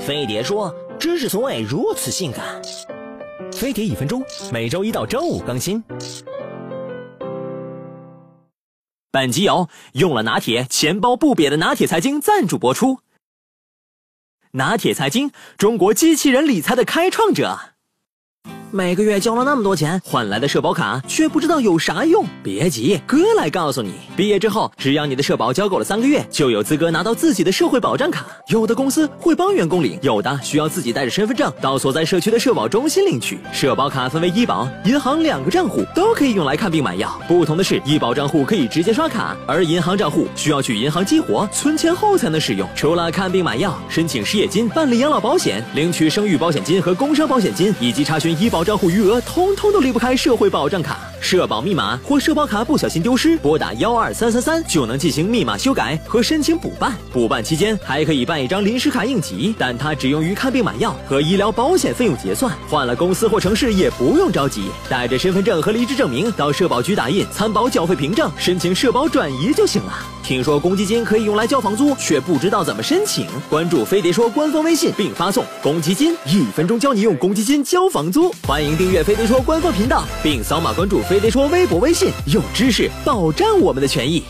飞碟说：“知识从未如此性感。”飞碟一分钟，每周一到周五更新。本集由用了拿铁钱包不瘪的拿铁财经赞助播出。拿铁财经，中国机器人理财的开创者。每个月交了那么多钱换来的社保卡，却不知道有啥用。别急，哥来告诉你。毕业之后，只要你的社保交够了三个月，就有资格拿到自己的社会保障卡。有的公司会帮员工领，有的需要自己带着身份证到所在社区的社保中心领取。社保卡分为医保、银行两个账户，都可以用来看病买药。不同的是，医保账户可以直接刷卡，而银行账户需要去银行激活存钱后才能使用。除了看病买药、申请失业金、办理养老保险、领取生育保险金和工伤保险金，以及查询医保。账户余额通通都离不开社会保障卡，社保密码或社保卡不小心丢失，拨打幺二三三三就能进行密码修改和申请补办。补办期间还可以办一张临时卡应急，但它只用于看病买药和医疗保险费用结算。换了公司或城市也不用着急，带着身份证和离职证明到社保局打印参保缴费凭证，申请社保转移就行了。听说公积金可以用来交房租，却不知道怎么申请。关注飞碟说官方微信并发送公积金，一分钟教你用公积金交房租。欢迎订阅飞碟说官方频道，并扫码关注非得说微博、微信，有知识保障我们的权益。